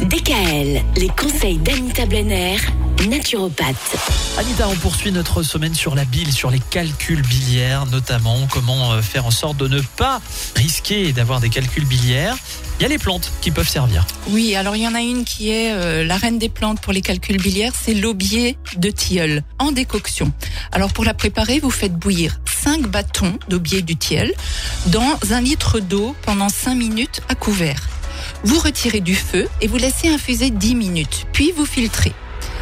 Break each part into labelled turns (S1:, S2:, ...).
S1: DKL, les conseils d'Anita Blenner, naturopathe.
S2: Anita, on poursuit notre semaine sur la bile, sur les calculs biliaires notamment, comment euh, faire en sorte de ne pas risquer d'avoir des calculs biliaires. Il y a les plantes qui peuvent servir.
S3: Oui, alors il y en a une qui est euh, la reine des plantes pour les calculs biliaires, c'est l'aubier de tilleul en décoction. Alors pour la préparer, vous faites bouillir 5 bâtons d'aubier du tilleul dans un litre d'eau pendant 5 minutes à couvert. Vous retirez du feu et vous laissez infuser 10 minutes, puis vous filtrez.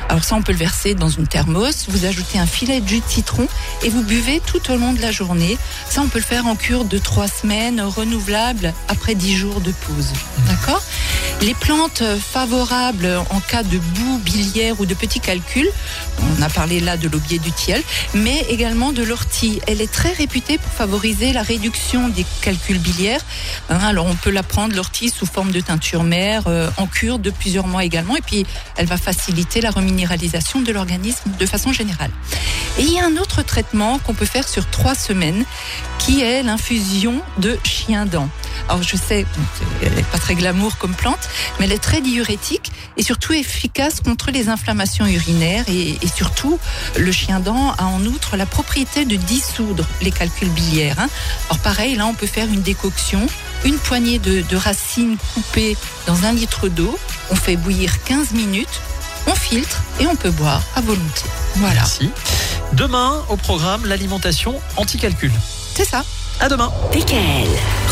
S3: Alors ça, on peut le verser dans une thermos, vous ajoutez un filet de jus de citron et vous buvez tout au long de la journée. Ça, on peut le faire en cure de 3 semaines, renouvelable après 10 jours de pause. D'accord? Les plantes favorables en cas de boue biliaire ou de petits calculs, on a parlé là de l'aubier du tilleul, mais également de l'ortie. Elle est très réputée pour favoriser la réduction des calculs biliaires. Hein, alors on peut la prendre, l'ortie, sous forme de teinture mère, euh, en cure de plusieurs mois également, et puis elle va faciliter la reminéralisation de l'organisme de façon générale. Et il y a un autre traitement qu'on peut faire sur trois semaines, qui est l'infusion de chien dent. Alors je sais, elle n'est pas très glamour comme plante, mais elle est très diurétique et surtout efficace contre les inflammations urinaires et, surtout le chien dent a en outre la propriété de dissoudre les calculs biliaires. Hein. Alors pareil, là on peut faire une décoction, une poignée de, de racines coupées dans un litre d'eau, on fait bouillir 15 minutes, on filtre et on peut boire à volonté. Voilà.
S2: Merci. Demain, au programme, l'alimentation anti-calcul.
S3: C'est ça.
S2: À demain.
S1: DKL.